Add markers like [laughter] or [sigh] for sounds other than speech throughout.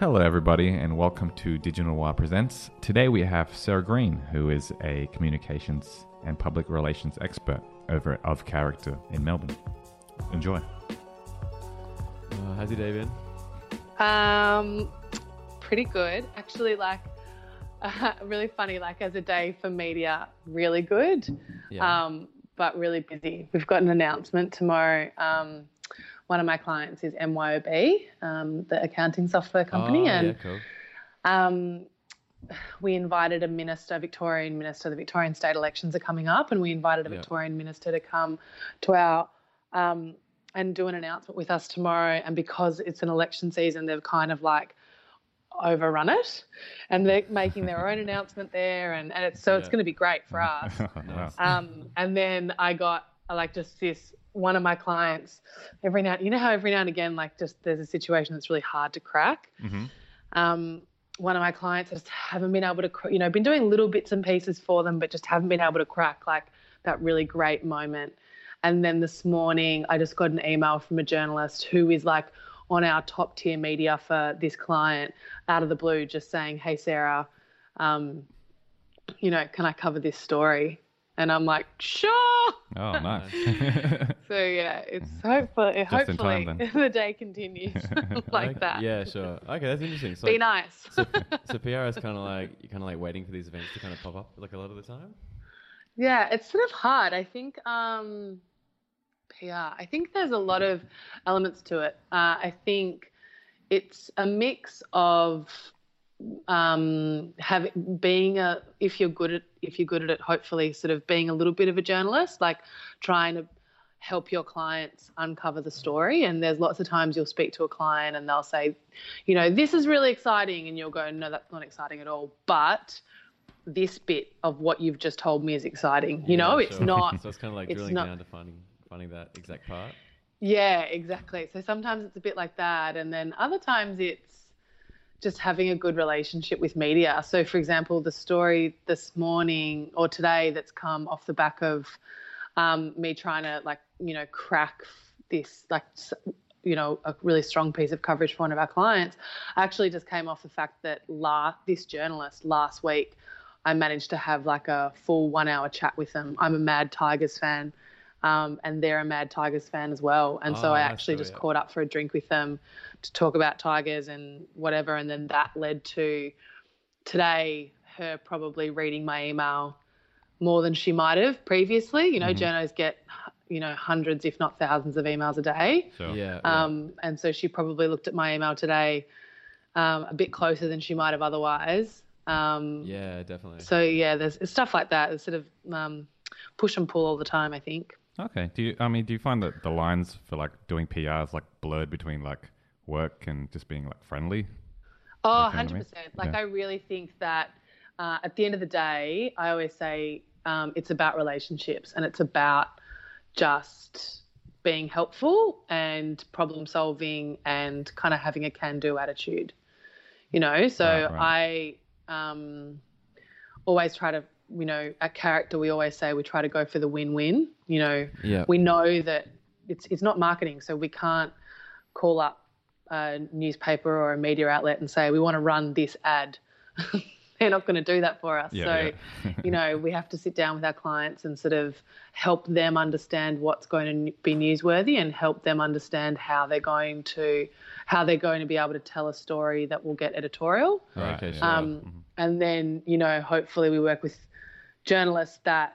Hello, everybody, and welcome to Digital Noir Presents. Today we have Sarah Green, who is a communications and public relations expert over at Of Character in Melbourne. Enjoy. Uh, how's your day been? Um, pretty good. Actually, like, uh, [laughs] really funny. Like, as a day for media, really good. Yeah. Um, but really busy. We've got an announcement tomorrow. Um, one of my clients is MYOB, um, the accounting software company, oh, and yeah, cool. um, we invited a minister, Victorian minister. The Victorian state elections are coming up, and we invited a Yeah. Victorian minister to come to our um, and do an announcement with us tomorrow. And because it's an election season, they've kind of like overrun it, and they're making their own [laughs] announcement there, and, and it's so it's going to be great for [laughs] us. Wow. Um, and then I got like just this one of my clients every now you know how every now and again like just there's a situation that's really hard to crack. hmm Um, one of my clients I just haven't been able to you know been doing little bits and pieces for them, but just haven't been able to crack like that really great moment. And then this morning I just got an email from a journalist who is like on our top tier media for this client out of the blue, just saying, "Hey Sarah." Um, you know, can I cover this story? And I'm like, sure. Oh, [laughs] nice. So yeah, it's hopefully Just in time, hopefully [laughs] the day continues [laughs] like Okay, that. Yeah, sure. Okay, that's interesting. So, Be nice. so, so PR is kind of like you're kind of like waiting for these events to kind of pop up like a lot of the time. yeah, it's sort of hard. I think um, PR. I think there's a lot of elements to it. Uh, I think it's a mix of um, having being a if you're good at if you're good at it, hopefully sort of being a little bit of a journalist, like trying to help your clients uncover the story. And there's lots of times you'll speak to a client and they'll say, you know, this is really exciting, and you'll go, no, that's not exciting at all, but this bit of what you've just told me is exciting. You know, it's sure. not [laughs] So it's kind of like drilling not- down to finding finding that exact part. Yeah, exactly. So sometimes it's a bit like that. And then other times it's just having a good relationship with media. So, for example, the story this morning or today that's come off the back of um, me trying to, like, you know, crack this, like, you know, a really strong piece of coverage for one of our clients, actually just came off the fact that la- this journalist last week, I managed to have like a full one hour chat with them. I'm a Mad Tigers fan um, and they're a Mad Tigers fan as well. And so Oh, I actually so, just yeah. caught up for a drink with them to talk about Tigers and whatever. And then that led to today her probably reading my email more than she might have previously. You know, Mhm. journos get you know hundreds, if not thousands, of emails a day. Sure. Yeah. yeah. Um, and so she probably looked at my email today um, a bit closer than she might have otherwise. Um, yeah, definitely. So yeah, there's stuff like that. It's sort of um, push and pull all the time. I think. Okay. Do you? I mean, do you find that the lines for like doing PR is like blurred between like work and just being like friendly? Oh, Like, you know I 100 mean? percent. Like Yeah. I really think that uh, at the end of the day, I always say um, it's about relationships and it's about just being helpful and problem solving and kind of having a can-do attitude. You know, so Right, I um, always try to, you know, at character we always say we try to go for the win-win. You know, yeah. we know that it's it's not marketing, so we can't call up a newspaper or a media outlet and say we want to run this ad. [laughs] They're not going to do that for us. Yeah, so, yeah. [laughs] you know, we have to sit down with our clients and sort of help them understand what's going to be newsworthy and help them understand how they're going to how they're going to be able to tell a story that will get editorial. Right, okay, sure. Um, and then you know hopefully we work with journalists that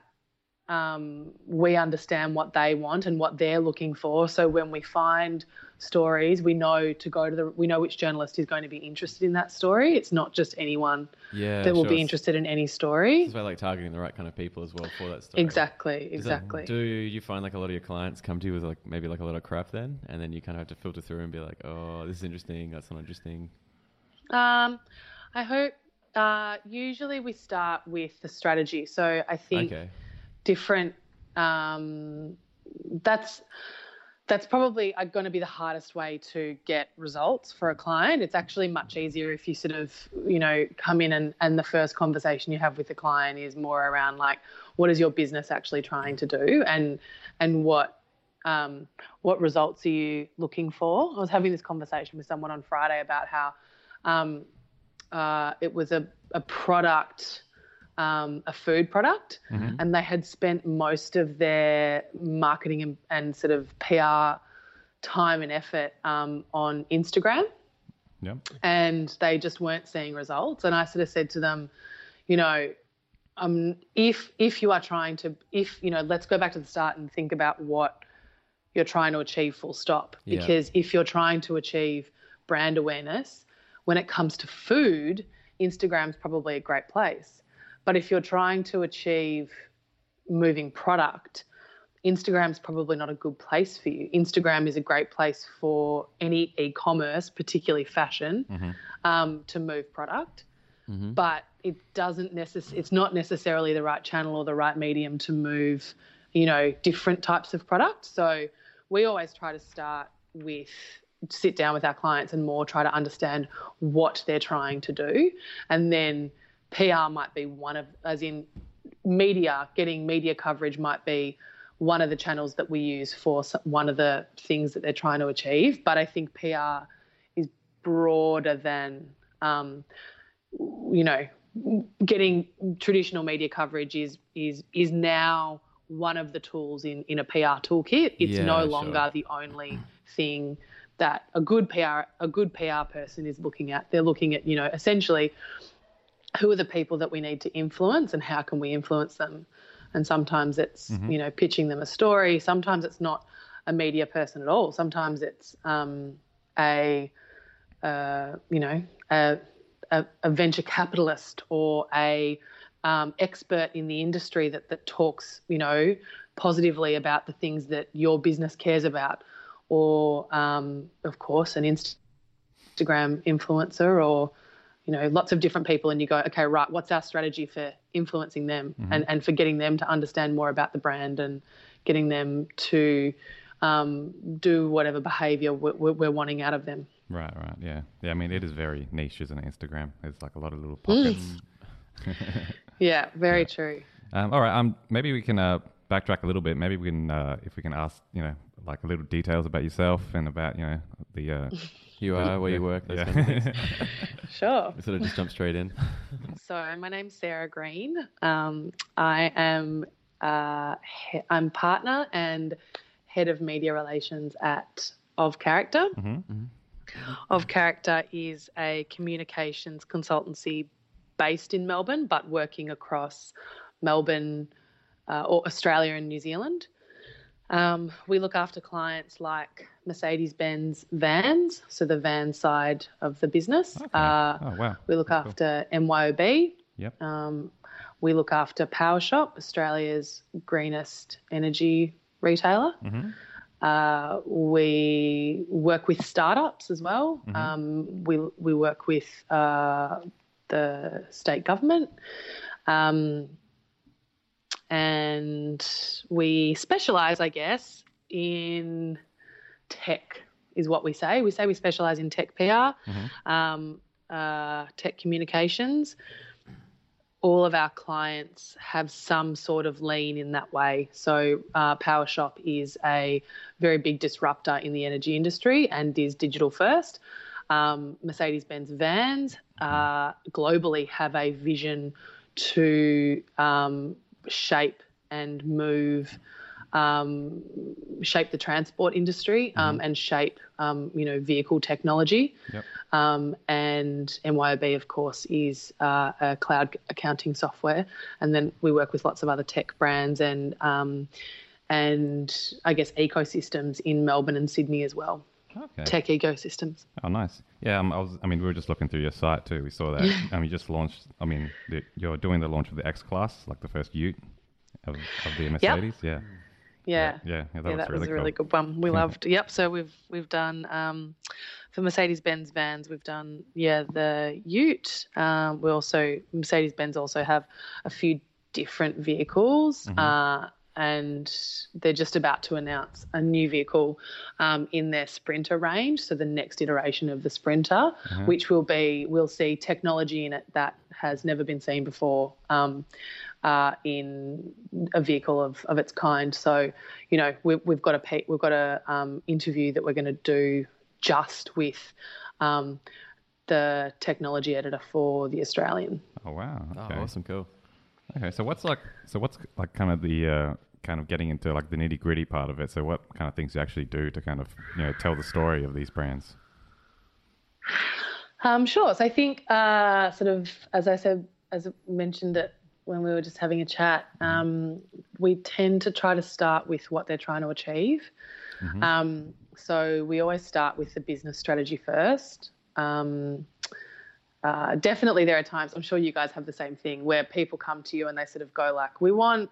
um, we understand what they want and what they're looking for so when we find stories we know to go to the we know which journalist is going to be interested in that story it's not just anyone yeah. that will sure. be interested in any story It's about like targeting the right kind of people as well for that story. exactly Does that- exactly do you find like a lot of your clients come to you with like maybe like a lot of crap then, and then you kind of have to filter through and be like, oh, this is interesting, that's not interesting. um, i hope uh, usually we start with the strategy. So i think Okay. different um, that's that's probably going to be the hardest way to get results for a client. It's actually much easier if you sort of you know come in and, and the first conversation you have with the client is more around like what is your business actually trying to do? And and what um, what results are you looking for? I was having this conversation with someone on friday about how Um, uh, it was a, a product, um, a food product, Mhm. and they had spent most of their marketing and, and sort of PR time and effort um, on Instagram Yep. and they just weren't seeing results. And I sort of said to them, you know, um, if if you are trying to, if you know, let's go back to the start and think about what you're trying to achieve. Full stop. Yeah. Because if you're trying to achieve brand awareness, when it comes to food, Instagram's probably a great place. But if you're trying to achieve moving product, Instagram's probably not a good place for you. Instagram is a great place for any e-commerce, particularly fashion, Mhm. um, to move product. Mhm. But it doesn't necess- It's not necessarily the right channel or the right medium to move, you know, different types of product. So we always try to start with sit down with our clients and more try to understand what they're trying to do, and then PR might be one of, as in media, getting media coverage might be one of the channels that we use for one of the things that they're trying to achieve. But I think PR is broader than, um, you know, getting traditional media coverage is is is now one of the tools in in a PR toolkit. It's Yeah, no sure. longer the only thing that a good PR a good PR person is looking at. They're looking at you know essentially who are the people that we need to influence and how can we influence them. And sometimes it's you know pitching them a story. Sometimes it's not a media person at all. Sometimes it's um, a uh, you know a, a, a venture capitalist or a um, expert in the industry that that talks you know positively about the things that your business cares about or um, of course an Instagram influencer or you know lots of different people and you go okay right what's our strategy for influencing them and, and for getting them to understand more about the brand and getting them to um, do whatever behavior we're, we're wanting out of them Right, right, yeah, yeah. I mean, it is very niche, isn't it? Instagram. It's like a lot of little pockets. [laughs] yeah very true Um, all right, um, maybe we can uh, backtrack a little bit. Maybe we can, uh, if we can ask, you know, like a little details about yourself and about, you know, the. Uh, [laughs] You are where you work. Those kind of things. yeah. [laughs] sure We sort of just jump straight in. [laughs] So my name's Sarah Green. Um, I am uh, he- I'm partner and head of media relations at Of Character. Mhm. Of Character is a communications consultancy based in Melbourne, but working across Melbourne, uh, or Australia and New Zealand. Um, we look after clients like Mercedes Benz vans, so the van side of the business. Okay. Uh, oh wow. we look That's cool. after MYOB. Yep. Um, we look after PowerShop, Australia's greenest energy retailer. Mhm. Uh, we work with startups as well. Mhm. Um, we we work with uh, the state government, um, and we specialise, I guess, in tech. Is what we say. We say we specialise in tech PR, Mhm. um, uh, tech communications. All of our clients have some sort of lean in that way. So, uh, PowerShop is a very big disruptor in the energy industry and is digital first. Um, Mercedes Benz vans uh, globally have a vision to um, shape and move, um, shape the transport industry um, and shape, um, you know, vehicle technology. Yep. Um, and MYOB, of course, is uh, a cloud accounting software. And then we work with lots of other tech brands and um, and I guess ecosystems in Melbourne and Sydney as well. Okay. Tech ecosystems. Oh, nice. Yeah, um, I was. I mean, we were just looking through your site too. We saw that. um, you just launched. I mean, the, you're doing the launch of the X Class, like the first Ute of, of the Mercedes. Yeah. Yeah. Yeah. Yeah. That yeah, was that really was a cool. really good one. We loved. Yep. So we've we've done um, for Mercedes Benz vans. We've done yeah the Ute. Um, we also Mercedes Benz also have a few different vehicles. Mm-hmm. Uh, and they're just about to announce a new vehicle um, in their Sprinter range. So the next iteration of the Sprinter, Uh-huh. which will be, we'll see technology in it that has never been seen before. Um, uh, in a vehicle of, of its kind. So, you know, we, we've got a we've got a um, interview that we're going to do just with um, the technology editor for the Australian. Oh wow. Oh, Okay. awesome, cool. Okay. So what's like? So what's like kind of the uh, kind of getting into like the nitty gritty part of it? So what kind of things you actually do to kind of you know tell the story of these brands? Um, sure. So I think, uh, sort of, as I said, as I mentioned it when we were just having a chat, um, we tend to try to start with what they're trying to achieve. Um, so we always start with the business strategy first. Um, uh, definitely, there are times I'm sure you guys have the same thing where people come to you and they sort of go like, "We want."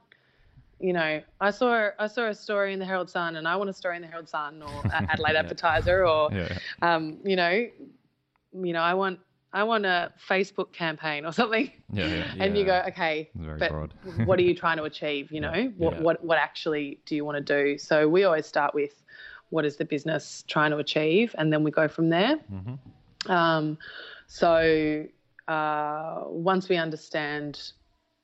You know, I saw I saw a story in the Herald Sun, and I want a story in the Herald Sun or [laughs] Adelaide Advertiser, or Yeah. um, you know, you know, I want I want a Facebook campaign or something. Yeah. Yeah. [laughs] And you go, okay, but [laughs] what are you trying to achieve? You know, what what what actually do you want to do? So we always start with what is the business trying to achieve, and then we go from there. Mm-hmm. Um, so uh, once we understand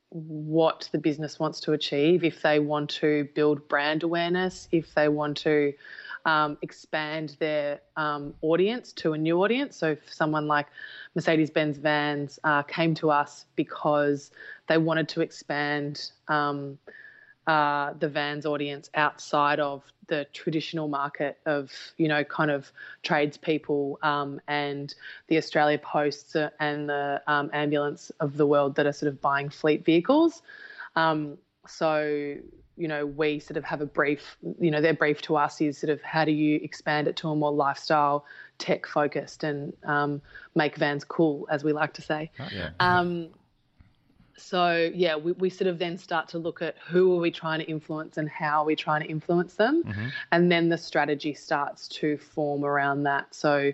what the business wants to achieve, if they want to build brand awareness, if they want to um, expand their um, audience to a new audience. So if someone like Mercedes Benz Vans uh, came to us because they wanted to expand um, uh, the Vans audience outside of the traditional market of, you know, kind of tradespeople um, and the Australia Posts and the um, ambulance of the world that are sort of buying fleet vehicles. Um, so, you know, we sort of have a brief, you know, their brief to us is sort of how do you expand it to a more lifestyle, tech focused and um, make vans cool, as we like to say. Yeah. So yeah, we, we sort of then start to look at who are we trying to influence and how are we trying to influence them, Mhm. and then the strategy starts to form around that. So,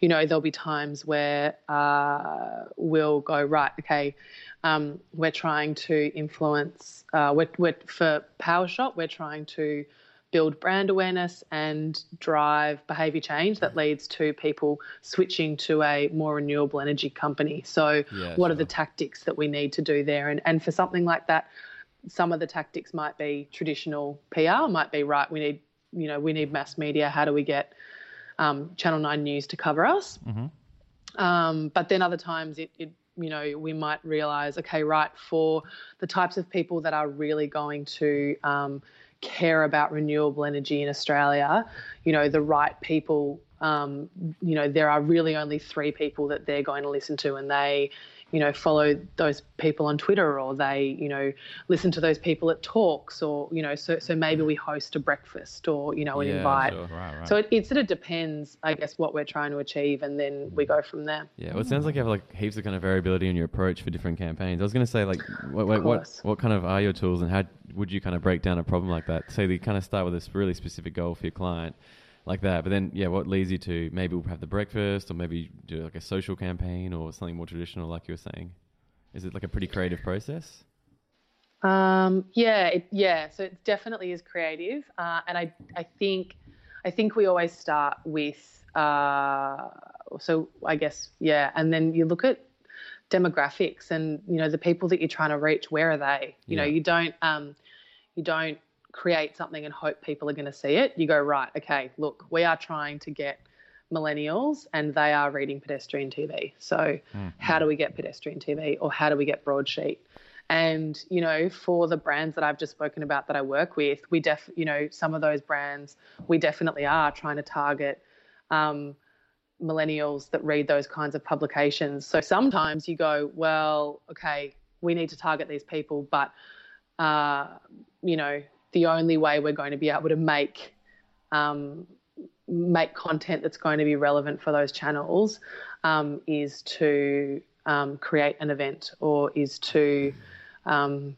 you know, there'll be times where uh, we'll go right, okay, um, we're trying to influence. Uh, we're, we're for Power Shop, we're trying to build brand awareness and drive behavior change that leads to people switching to a more renewable energy company. So, Yeah, what are the tactics that we need to do there? And, and for something like that, some of the tactics might be traditional PR, might be right, we need, you know, we need mass media. How do we get um, Channel 9 News to cover us? Mhm. Um, but then other times it, it, you know, we might realize, okay, right, for the types of people that are really going to um, care about renewable energy in Australia, you know, the right people, um, you know, there are really only three people that they're going to listen to, and they, you know, follow those people on Twitter or they, you know, listen to those people at talks or, you know, so, so maybe we host a breakfast or, you know, an Yeah, invite. sure. Right. Right. So it, it sort of depends, I guess, what we're trying to achieve, and then we go from there. Yeah, well, it sounds like you have like heaps of kind of variability in your approach for different campaigns. I was going to say, like, what, what, what, what kind of are your tools, and how would you kind of break down a problem like that? So you kind of start with this really specific goal for your client, like that. But then, yeah, what leads you to maybe we'll have the breakfast, or maybe do like a social campaign, or something more traditional, like you were saying? Is it like a pretty creative process? Um, yeah, it, yeah. So it definitely is creative, uh, and I I think I think we always start with uh, so I guess yeah, and then you look at demographics and you know the people that you're trying to reach. Where are they? You know, you don't um, you don't create something and hope people are going to see it. You go right, okay. Look, we are trying to get millennials and they are reading pedestrian TV. So how do we get pedestrian TV or how do we get broadsheet? And you know, for the brands that I've just spoken about that I work with, we def you know some of those brands we definitely are trying to target um, millennials that read those kinds of publications. So sometimes you go, well, okay, we need to target these people, but uh, you know, the only way we're going to be able to make um, make content that's going to be relevant for those channels um, is to um, create an event or is to um,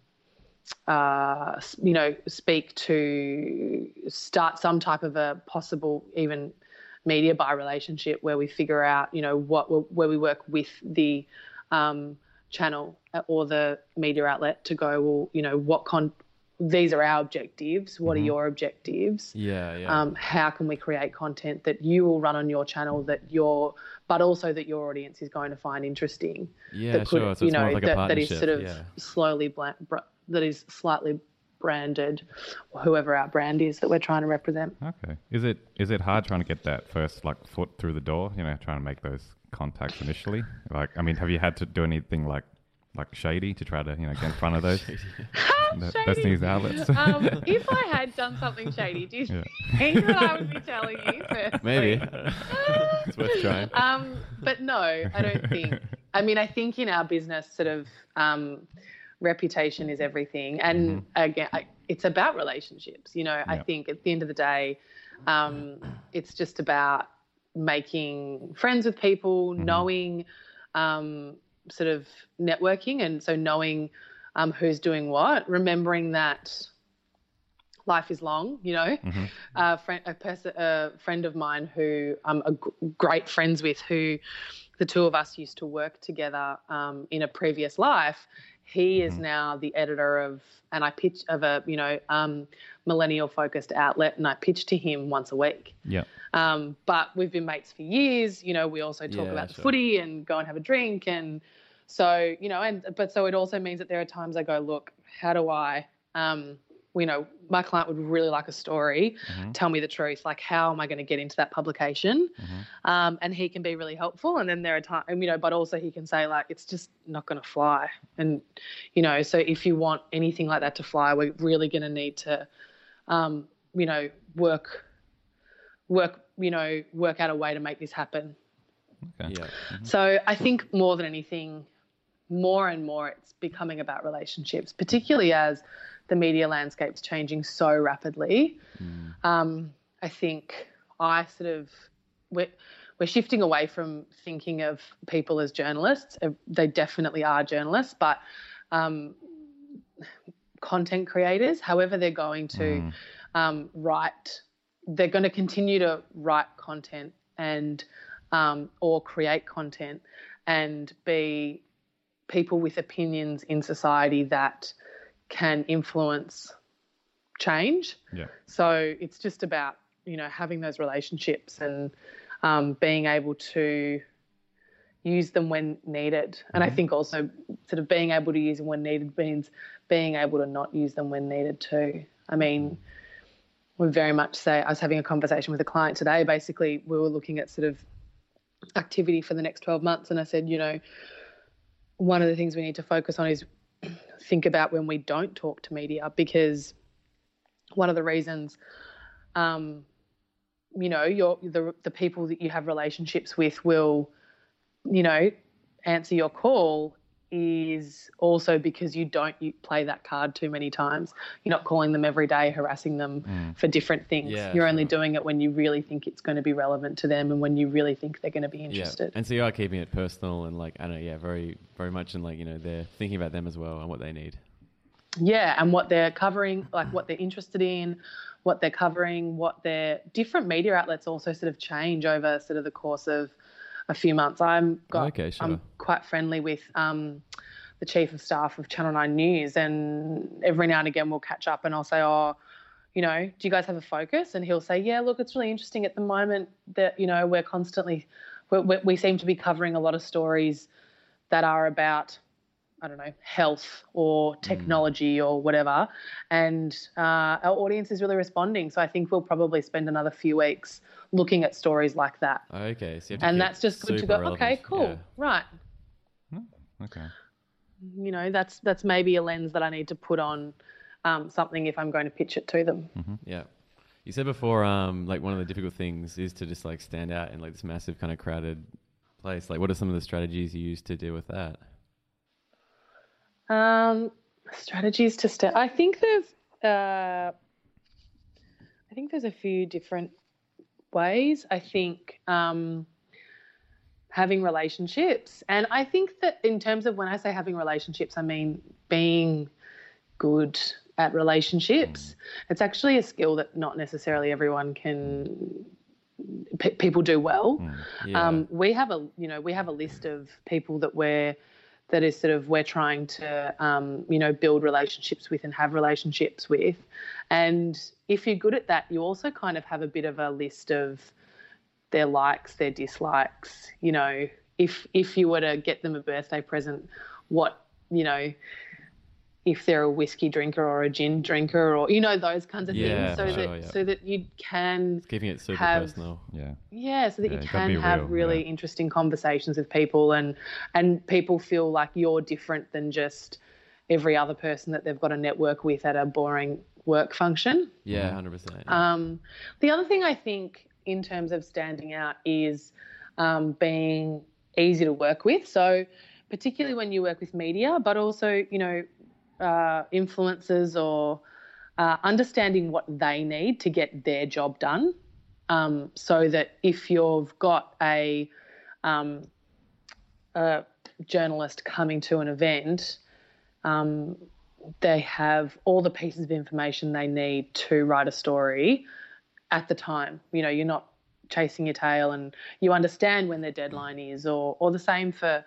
uh, you know speak to start some type of a possible even media buy relationship where we figure out you know what where we work with the um, channel or the media outlet to go well you know what con these are our objectives what are your objectives Yeah, yeah. um, how can we create content that you will run on your channel that your but also that your audience is going to find interesting yeah, that could sure. So you it's know like that, that is sort of yeah. slowly bla- br- that is slightly branded whoever our brand is that we're trying to represent Okay. Is it is it hard trying to get that first like foot through the door? You know, trying to make those contacts initially? Like, I mean, have you had to do anything like like shady to try to you know get in front of those [laughs] [laughs] th- those Shady. news outlets? um, [laughs] if I had done something shady, do you Yeah. think that I would be telling you? Firstly? Maybe. [laughs] it's worth trying. Um, but no, I don't think. I mean, I think in our business, sort of um, reputation is everything, and again, I, it's about relationships. You know, I think at the end of the day, um, it's just about making friends with people, knowing, um, sort of networking, and so knowing um, who's doing what, remembering that life is long. You know, a friend, a, person, a friend of mine who I'm a g- great friends with, who the two of us used to work together um, in a previous life. He is now the editor of, and I pitch of a you know um, millennial focused outlet, and I pitch to him once a week. yeah. Um, but we've been mates for years. You know, we also talk Yeah, about the sure. footy and go and have a drink, and so you know, and but so it also means that there are times I go, look, how do I, um, you know, my client would really like a story. Tell me the truth. Like, how am I going to get into that publication? Um, and he can be really helpful. And then there are times, you know, but also he can say like, it's just not going to fly. And you know, so if you want anything like that to fly, we're really going to need to, um, you know, work work you know work out a way to make this happen Okay. Yeah. so i think more than anything more and more it's becoming about relationships particularly as the media landscape's changing so rapidly. Um, i think i sort of we're, we're shifting away from thinking of people as journalists. Uh, they definitely are journalists but um, content creators however they're going to um, write they're going to continue to write content and um, or create content and be people with opinions in society that can influence change. Yeah. So it's just about you know having those relationships and um, being able to use them when needed. And I think also sort of being able to use them when needed means being able to not use them when needed too. I mean, we very much say I was having a conversation with a client today. Basically, we were looking at sort of activity for the next 12 months, and I said, you know, one of the things we need to focus on is [clears throat] think about when we don't talk to media because one of the reasons um, you know your the the people that you have relationships with will you know answer your call is also because you don't you play that card too many times you're not calling them every day harassing them mm. for different things Yeah, you're only sure. doing it when you really think it's going to be relevant to them and when you really think they're going to be interested Yeah. And so you are keeping it personal and like I don't know, yeah, very very much in like, you know, they're thinking about them as well and what they need. yeah and what they're covering like what [clears throat] they're interested in what they're covering what their different media outlets also sort of change over sort of the course of a few months i'm got Okay, sure. i'm quite friendly with um, the chief of staff of channel 9 news and every now and again we'll catch up and i'll say oh you know do you guys have a focus and he'll say yeah look it's really interesting at the moment that you know we're constantly we we seem to be covering a lot of stories that are about I don't know, health or technology or whatever. And uh, our audience is really responding. So I think we'll probably spend another few weeks looking at stories like that. Okay. So you have to And that's just good to go, okay, cool, Yeah. right. Okay. You know, that's that's maybe a lens that I need to put on um, something if I'm going to pitch it to them. Yeah. You said before, um, like one of the difficult things is to just like stand out in like this massive kind of crowded place. Like, what are some of the strategies you use to deal with that? Um, strategies to stay. I think there's, uh, I think there's a few different ways. I think um, having relationships, and I think that in terms of when I say having relationships, I mean being good at relationships. It's actually a skill that not necessarily everyone can. P- people do well. Yeah. Um, we have a you know we have a list of people that we're that is sort of we're trying to um, you know build relationships with and have relationships with, and if you're good at that, you also kind of have a bit of a list of their likes, their dislikes. You know, if if you were to get them a birthday present, what you know if they're a whiskey drinker or a gin drinker or you know those kinds of Yeah, things so for that sure, yeah. so that you can It's keeping it super have- personal. Yeah. yeah so that Yeah, you you can have real, really yeah. interesting conversations with people and and people feel like you're different than just every other person that they've got a network with at a boring work function Yeah, hundred percent. um, the other thing I think in terms of standing out is um, being easy to work with. So, particularly when you work with media, but also, you know, uh, influencers or uh, understanding what they need to get their job done. Um, so that if you've got a, um, a journalist coming to an event, um, they have all the pieces of information they need to write a story at the time. You know, you're not chasing your tail and you understand when their deadline is, or, or the same for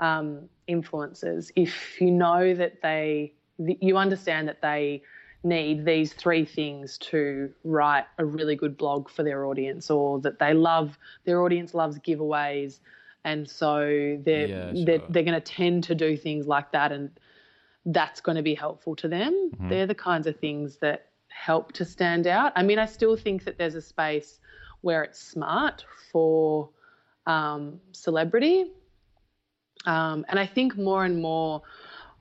um, influencers. If you know that they, you understand that they need these three things to write a really good blog for their audience, or that they love, their audience loves giveaways. And so they're, Yeah, they're, they're going to tend to do things like that. And that's going to be helpful to them. They're the kinds of things that help to stand out. I mean, I still think that there's a space where it's smart for um, celebrity. Um, and I think more and more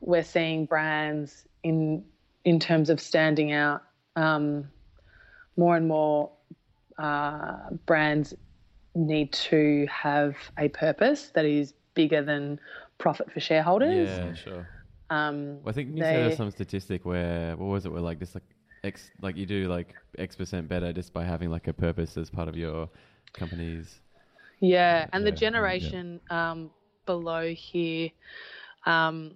we're seeing brands in in terms of standing out. Um, more and more uh, brands need to have a purpose that is bigger than profit for shareholders. yeah, sure. Um, Well, I think you said there was They- some statistic where what was it? Where like this like X like you do like X percent better just by having like a purpose as part of your company's. Yeah, and the Yeah, yeah. generation um, below here, um,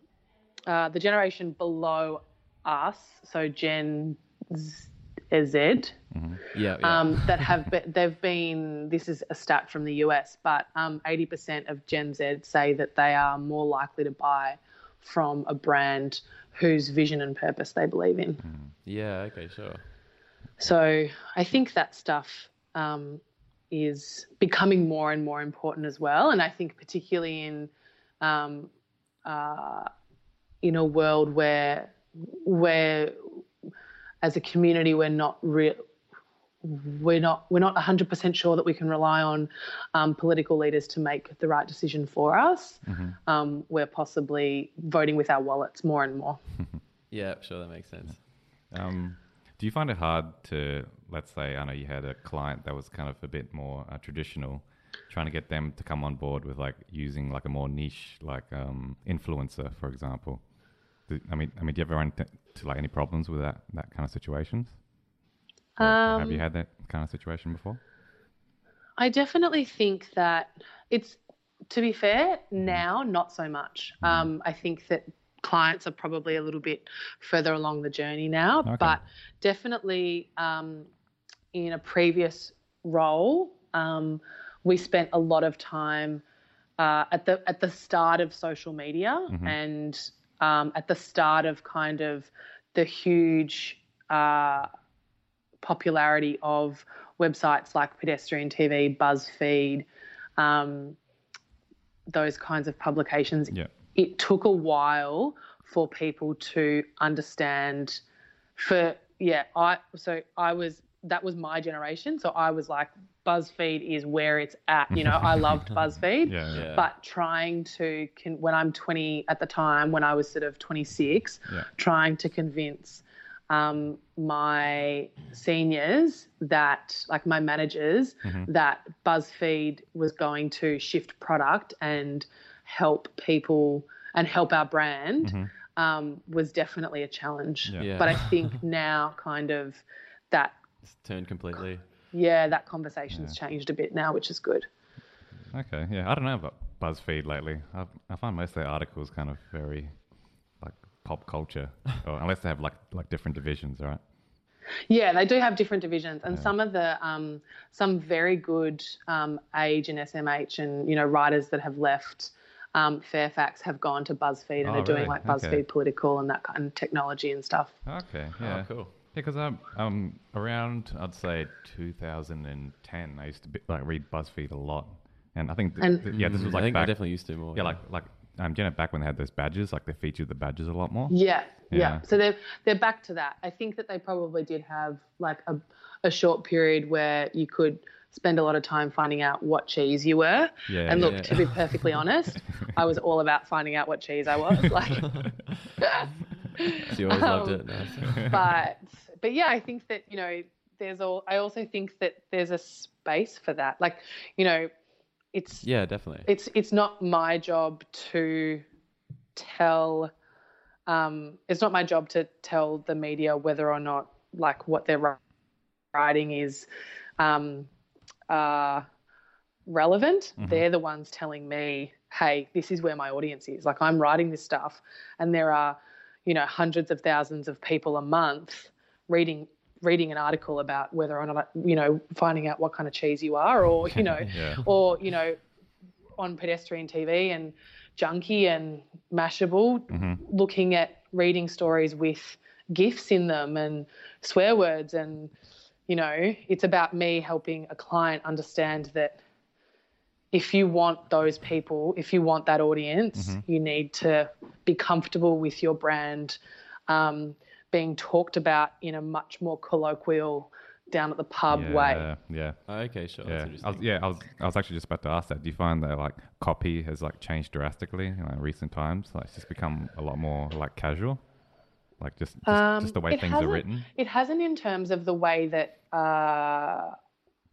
uh, the generation below us, so Gen Z, Z Yeah, yeah. um, that have [laughs] been, they've been. This is a stat from the US, but um, 80% of Gen Z say that they are more likely to buy from a brand whose vision and purpose they believe in. yeah. Okay, sure. So I think that stuff um, is becoming more and more important as well. And I think particularly in um, uh, in a world where where as a community we're not real. We're not. We're not 100% sure that we can rely on um, political leaders to make the right decision for us. Um, we're possibly voting with our wallets more and more. [laughs] Yeah, sure. That makes sense. Um, do you find it hard to, let's say, I know you had a client that was kind of a bit more uh, traditional, trying to get them to come on board with like using like a more niche, like um, influencer, for example. Do, I mean, I mean, do you ever run into to, like any problems with that that kind of situations? Or have you Um, had that kind of situation before? I definitely think that it's, to be fair, now not so much. Um, I think that clients are probably a little bit further along the journey now, Okay. but definitely um, in a previous role, um, we spent a lot of time uh, at the at the start of social media and um, at the start of kind of the huge. Uh, popularity of websites like Pedestrian TV, BuzzFeed, um, those kinds of publications. Yeah. It took a while for people to understand. For yeah, I so I was that was my generation, so I was like BuzzFeed is where it's at. You know, I loved [laughs] BuzzFeed. Yeah, yeah. Yeah. But trying to, con- when I'm 20 at the time, when I was sort of 26, Yeah. trying to convince um, my seniors that, like my managers, that BuzzFeed was going to shift product and help people and help our brand um, was definitely a challenge. Yeah. Yeah. But I [laughs] think now, kind of, that It's turned completely. yeah, that conversation's changed a bit now, which is good. Okay, yeah, I don't know about BuzzFeed lately. I, I find most of their articles kind of very like pop culture, [laughs] or unless they have like like different divisions, right? Yeah, they do have different divisions, and some of the um, some very good um, age and SMH and you know writers that have left um, Fairfax have gone to BuzzFeed and Oh, are doing really? like Okay. BuzzFeed political and that kind of technology and stuff. Okay, yeah, Oh, cool. Yeah, because I'm um around I'd say 2010. I used to be, like read BuzzFeed a lot, and I think th- And- th- yeah, this was like I think back, I definitely used to more. yeah, like like um, Janet back when they had those badges, like they featured the badges a lot more. Yeah, yeah. Yeah. So they're they're back to that. I think that they probably did have like a a short period where you could spend a lot of time finding out what cheese you were. Yeah, and look, yeah. to be perfectly [laughs] honest, I was all about finding out what cheese I was. Like, [laughs] She always loved Um, it. Nice. [laughs] but but yeah, I think that you know there's all. I also think that there's a space for that. Like, you know, it's Yeah, definitely. it's it's not my job to tell um, it's not my job to tell the media whether or not like what they're writing is um, uh, relevant they're the ones telling me hey this is where my audience is. Like i'm writing this stuff and there are you know hundreds of thousands of people a month reading reading an article about whether or not you know finding out what kind of cheese you are or you know [laughs] Yeah. or you know on pedestrian TV and Junkee and mashable looking at reading stories with gifs in them and swear words and you know it's about me helping a client understand that if you want those people if you want that audience you need to be comfortable with your brand um, being talked about in a much more colloquial down at the pub way Yeah, yeah. Oh, okay, sure. Yeah, That's I was, yeah, I was, I was actually just about to ask that. Do you find that like copy has like changed drastically in like, recent times? Like it's just become a lot more like casual, like just just, Um, just the way things are written. It hasn't in terms of the way that uh,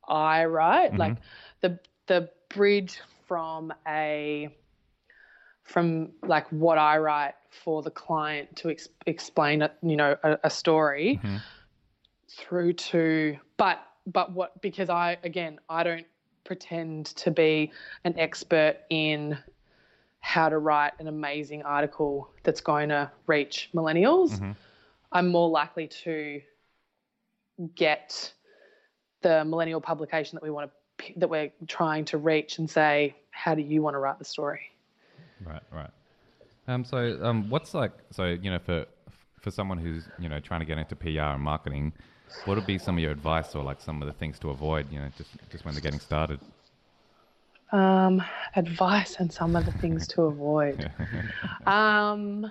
I write, like the the bridge from a from like what I write for the client to ex- explain, a, you know, a, a story through to, but but what because I again I don't pretend to be an expert in how to write an amazing article that's going to reach millennials. I'm more likely to get the millennial publication that we want to that we're trying to reach and say, how do you want to write the story? Right, right. Um, so um, what's like so you know for for someone who's you know trying to get into PR and marketing, what would be some of your advice or like some of the things to avoid? You know, just just when they're getting started. Um, advice and some of the things to avoid. [laughs] Um,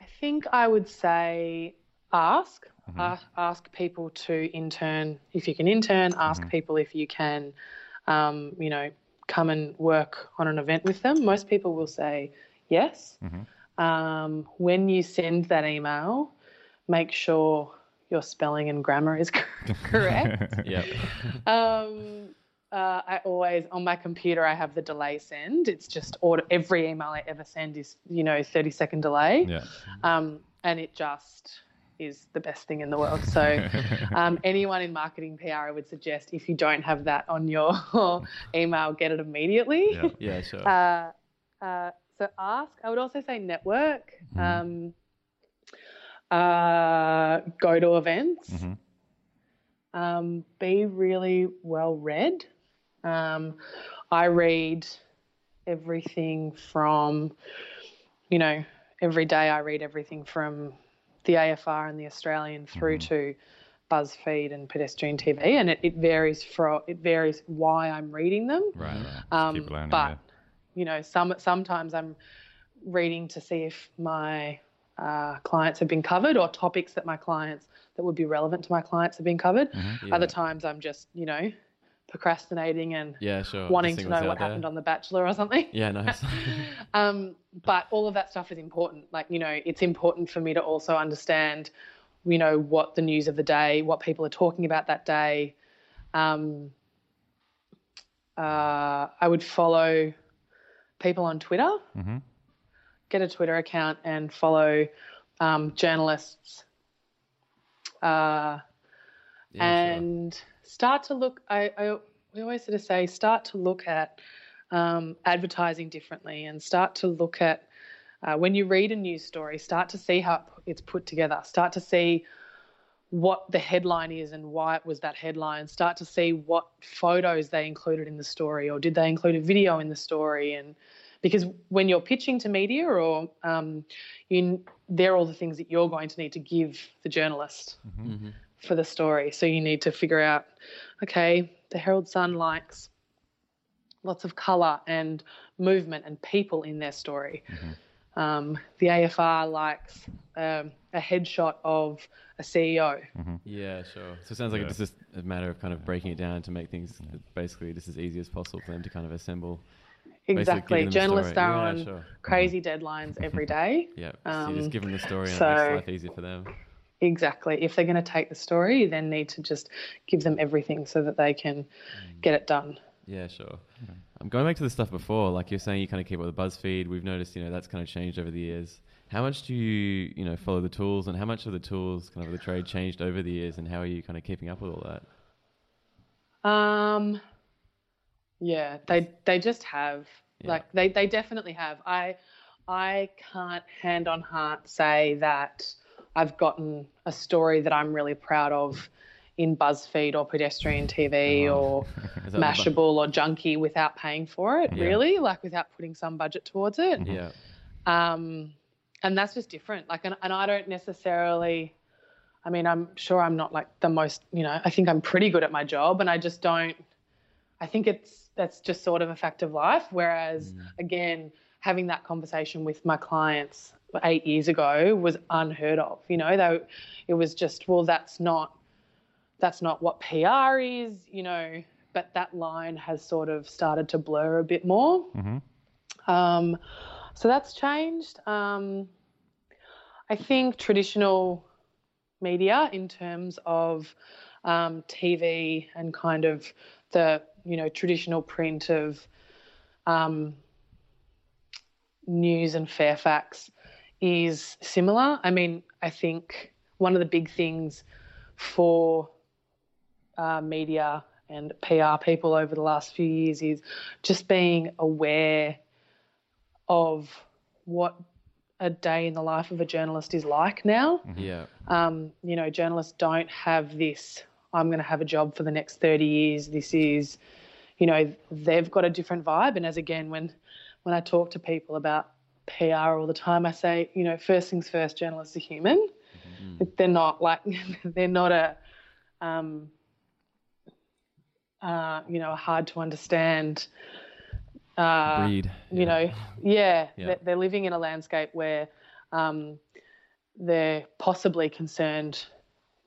I think I would say ask. Uh, ask people to intern if you can intern. Ask people if you can, um, you know, come and work on an event with them. Most people will say yes. Um, when you send that email, make sure your spelling and grammar is [laughs] correct. [laughs] Yep. Um, uh, I always on my computer I have the delay send. It's just order every email I ever send is you know thirty second delay, Yeah. um, and it just is the best thing in the world. So [laughs] um, anyone in marketing PR, I would suggest if you don't have that on your [laughs] email, get it immediately. Yeah. [laughs] Yeah, sure. Uh, uh, so ask. I would also say network. Um, uh, go to events. Um, be really well read. Um, I read everything from, you know, every day I read everything from the AFR and the Australian through to BuzzFeed and pedestrian TV, and it, it varies for it varies why I'm reading them. Right. right. Um, keep learning. but yeah. you know, some sometimes I'm reading to see if my uh, clients have been covered or topics that my clients that would be relevant to my clients have been covered. Yeah. Other times I'm just you know procrastinating and yeah, sure. wanting to know what there. happened on The Bachelor or something. Yeah, nice. [laughs] um, but all of that stuff is important. Like, you know, it's important for me to also understand, you know, what the news of the day, what people are talking about that day. Um, uh, I would follow people on Twitter, get a Twitter account and follow um, journalists. Uh, Yeah, sure. And start to look I, I we always sort of say start to look at um, advertising differently and start to look at uh, when you read a news story start to see how it's put together. Start to see what the headline is and why it was that headline. Start to see what photos they included in the story or did they include a video in the story. And because when you're pitching to media or um, you, they're all the things that you're going to need to give the journalist for the story. So you need to figure out, okay, the Herald Sun likes lots of color and movement and people in their story. Um, the AFR likes um, a headshot of a CEO. Yeah, sure. So it sounds like Yeah. it's just a matter of kind of breaking it down to make things basically just as easy as possible for them to kind of assemble. Exactly. giving them the Journalists are Yeah, on sure. crazy deadlines [laughs] every day. Yeah. so you Um, just give them the story and so- it makes life easier for them. Exactly. If they're going to take the story, you then need to just give them everything so that they can get it done. Yeah, sure. I'm going back to the stuff before, like you're saying, you kind of keep up with BuzzFeed. We've noticed, you know, that's kind of changed over the years. How much do you, you know, follow the tools, and how much of the tools, kind of the trade, changed over the years, and how are you kind of keeping up with all that? Um, yeah, they they just have Yeah. like they they definitely have. I I can't hand on heart say that I've gotten a story that I'm really proud of in BuzzFeed or Pedestrian TV or [laughs] the bu- Mashable or Junkee without paying for it. Yeah. Really, like without putting some budget towards it. Yeah. um, and that's just different. Like, and, and I don't necessarily. I mean, I'm sure I'm not like the most. You know, I think I'm pretty good at my job, and I just don't. I think it's that's just sort of a fact of life. Whereas, again, having that conversation with my clients eight years ago was unheard of. You know, they, it was just well, that's not that's not what PR is. You know, but that line has sort of started to blur a bit more. Um, so that's changed. Um, I think traditional media, in terms of um, TV and kind of the you know traditional print of um, news and Fairfax, is similar. I mean, I think one of the big things for uh, media and PR people over the last few years is just being aware of what a day in the life of a journalist is like now. Yeah. Um, you know, journalists don't have this, I'm going to have a job for the next 30 years. This is, you know, they've got a different vibe. And as again, when, when I talk to people about PR all the time, I say, you know, first things first, journalists are human. They're not like, [laughs] they're not a, um, uh, you know, a hard to understand uh, Breed. you know, yeah, [laughs] Yeah. They're, they're living in a landscape where um, they're possibly concerned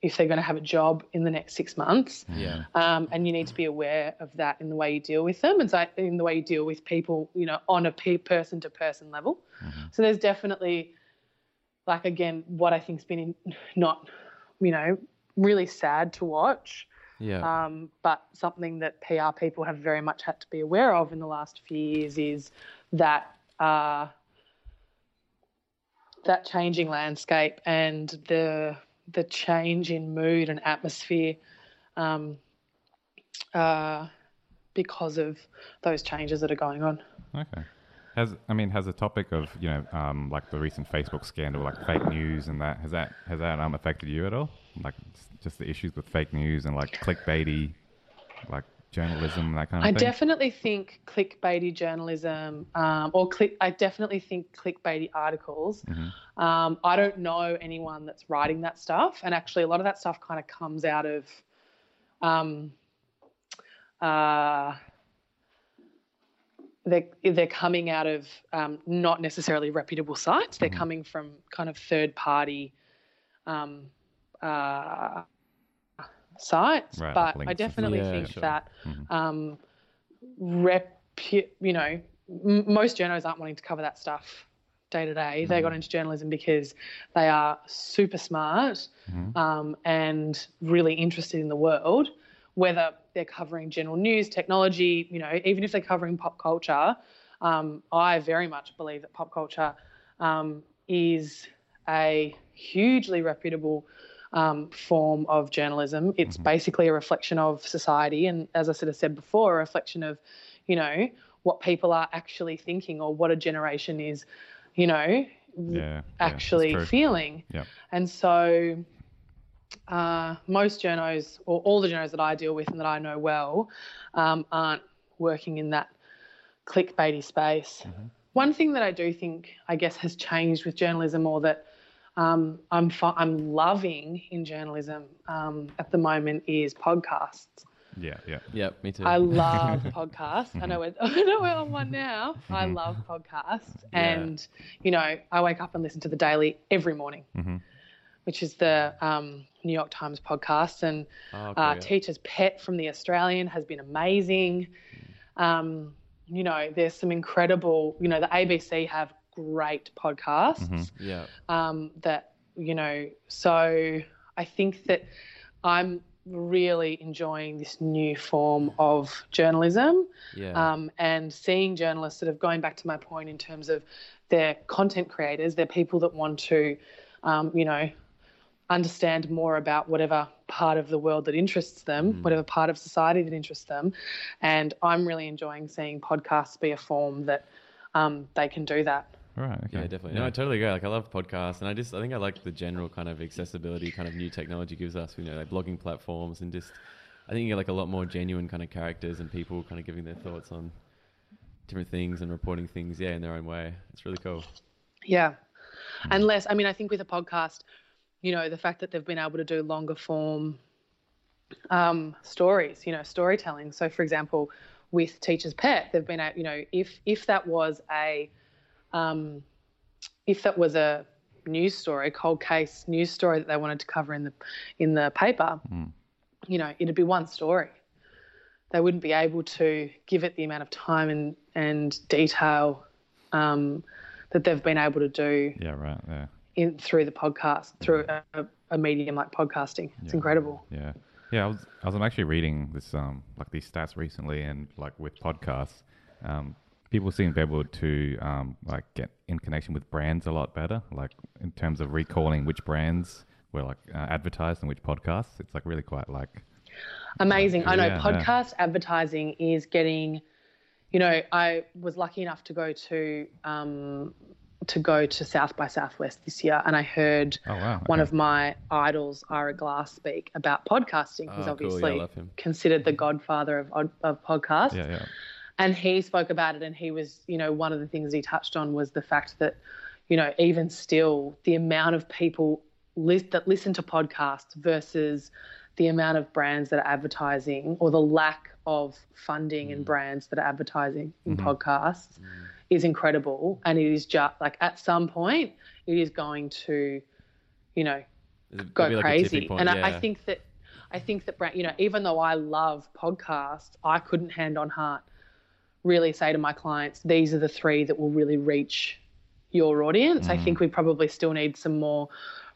if they're going to have a job in the next six months. Yeah. Um, and you need to be aware of that in the way you deal with them and so in the way you deal with people, you know, on a person to person level. So there's definitely, like, again, what I think's been in, not, you know, really sad to watch Yeah. um, but something that PR people have very much had to be aware of in the last few years is that uh, that changing landscape and the the change in mood and atmosphere um, uh, because of those changes that are going on. Okay. Has I mean has the topic of you know um, like the recent Facebook scandal, like fake news and that has that has that um, affected you at all? Like just the issues with fake news and like clickbaity, like journalism that kind of I thing. definitely think clickbaity journalism, um, or click. I definitely think clickbaity articles. Um, I don't know anyone that's writing that stuff, and actually, a lot of that stuff kind of comes out of, um, uh, they're they're coming out of um, not necessarily reputable sites. They're coming from kind of third party. Um, uh, sites, Right, but I definitely Yeah, think sure. that um, repu- you know, m- most journalists aren't wanting to cover that stuff day to day. They got into journalism because they are super smart um, and really interested in the world. Whether they're covering general news, technology, you know, even if they're covering pop culture, um, I very much believe that pop culture um, is a hugely reputable um, form of journalism. It's basically a reflection of society, and as I sort of said before, a reflection of, you know, what people are actually thinking or what a generation is, you know, Yeah, yeah, actually true. feeling. Yeah. And so, uh, most journos, or all the journos that I deal with and that I know well, um, aren't working in that clickbaity space. One thing that I do think, I guess, has changed with journalism, or that um, I'm fi- I'm loving in journalism um, at the moment, is podcasts. Yeah, yeah. Yep, me too. I love [laughs] podcasts. I know [laughs] we're, [laughs] I know we're on one now. I Mhm. love podcasts, Yeah. and you know, I wake up and listen to the Daily every morning, Mhm. which is the um, New York Times podcast, and oh, cool, uh, yeah. Teacher's Pet from the Australian has been amazing. Um, you know, there's some incredible. You know, the ABC have great podcasts Mhm. yeah. um, that you know so i think that i'm really enjoying this new form of journalism Yeah. um, and seeing journalists sort of going back to my point in terms of they're content creators they're people that want to um, you know understand more about whatever part of the world that interests them Mm. whatever part of society that interests them and i'm really enjoying seeing podcasts be a form that um, they can do that Right. Okay. Yeah, definitely. No, I totally agree. Like, I love podcasts, and I just, I think I like the general kind of accessibility, kind of new technology gives us. You know, like blogging platforms, and just, I think you get like a lot more genuine kind of characters and people kind of giving their thoughts on different things and reporting things, yeah, in their own way. It's really cool. Yeah. Unless, I mean, I think with a podcast, you know, the fact that they've been able to do longer form um, stories, you know, storytelling. So, for example, with Teacher's Pet, they've been, at, you know, if if that was a, um, if that was a news story, cold case news story that they wanted to cover in the in the paper, Mm. you know, it'd be one story. They wouldn't be able to give it the amount of time and and detail um, that they've been able to do Yeah. Right. Yeah. in through the podcast, through a, a medium like podcasting. It's Yeah. incredible. Yeah, yeah. I was I was actually reading this um like these stats recently, and like with podcasts, um, people seem to be able to um like get in connection with brands a lot better. Like in terms of recalling which brands were like uh, advertised and which podcasts. It's like really quite like Amazing. I know Yeah, yeah. podcast advertising is getting, you know, I was lucky enough to go to um, to go to South by Southwest this year, and I heard oh wow, one of my idols, Ira Glass, speak about podcasting. He's Oh, cool. Yeah, obviously considered the godfather of of podcasts. yeah yeah and he spoke about it and he was you know one of the things he touched on was the fact that you know even still the amount of people list, that listen to podcasts versus the amount of brands that are advertising or the lack of funding and brands that are advertising in podcasts is incredible. And it is just like at some point it is going to you know There's- go like, crazy. point, and I, I think that I think that brand, you know, even though I love podcasts, I couldn't hand on heart really say to my clients, these are the three that will really reach your audience. I think we probably still need some more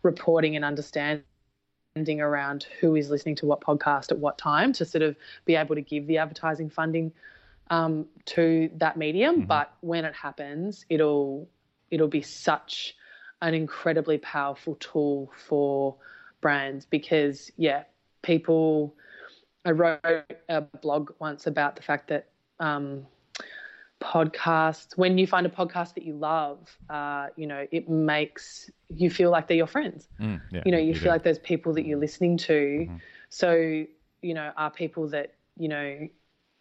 reporting and understanding around who is listening to what podcast at what time to sort of be able to give the advertising funding um, to that medium. But when it happens, it'll it'll be such an incredibly powerful tool for brands because yeah, people. I wrote a blog once about the fact that um, podcasts, when you find a podcast that you love, uh, you know, it makes you feel like they're your friends Mm, yeah, you know you, feel do. like those people that you're listening to so you know are people that you know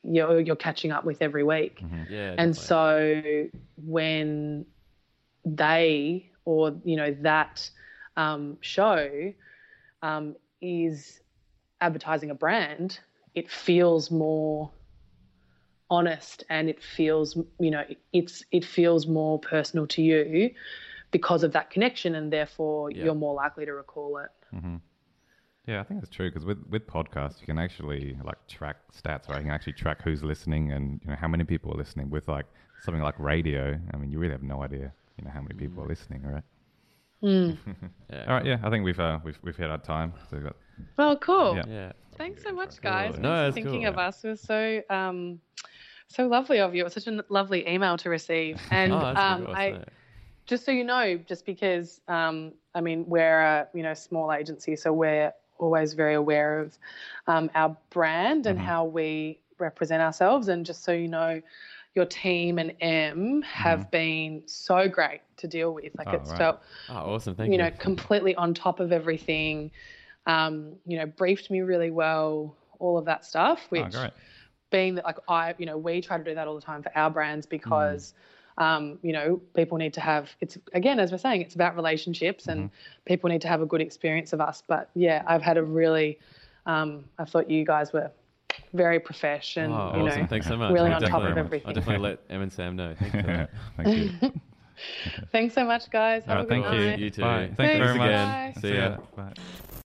you're you're catching up with every week Yeah. and definitely. so when they or you know that um, show um, is advertising a brand it feels more honest and it feels you know it's it feels more personal to you because of that connection and therefore Yeah. you're more likely to recall it Yeah, I think it's true because with with podcasts you can actually like track stats, right? You can actually track who's listening and you know how many people are listening. With like something like radio, I mean, you really have no idea, you know, how many people are listening, right? [laughs] Yeah. All right, yeah, I think we've uh, we've we've hit our time. So we've got, well cool Yeah. Yeah. thanks so much guys Cool. No, for that's thinking cool. of us it was so um so lovely of you it was such a lovely email to receive [laughs] and Oh, um i just so you know, just because um, I mean we're a you know small agency, so we're always very aware of um, our brand and how we represent ourselves. And just so you know, your team and M have been so great to deal with. Like Oh, it's right. felt Oh, awesome. Thank you you. know completely on top of everything. Um, you know, briefed me really well, all of that stuff. Which oh. Being that like I, you know, we try to do that all the time for our brands because, um, you know, people need to have it's again as we're saying, it's about relationships and people need to have a good experience of us. But yeah, I've had a really, um, I thought you guys were very profession. Oh, you awesome! know, Thanks so much. really I'll on top definitely- of everything. I'll definitely let Em and Sam know. [laughs] Thank you. Thank [laughs] you. Thanks so much, guys. Have All a good thank you. night. You too. Bye. Thank Thanks, you very much. bye. See See ya. ya. Bye.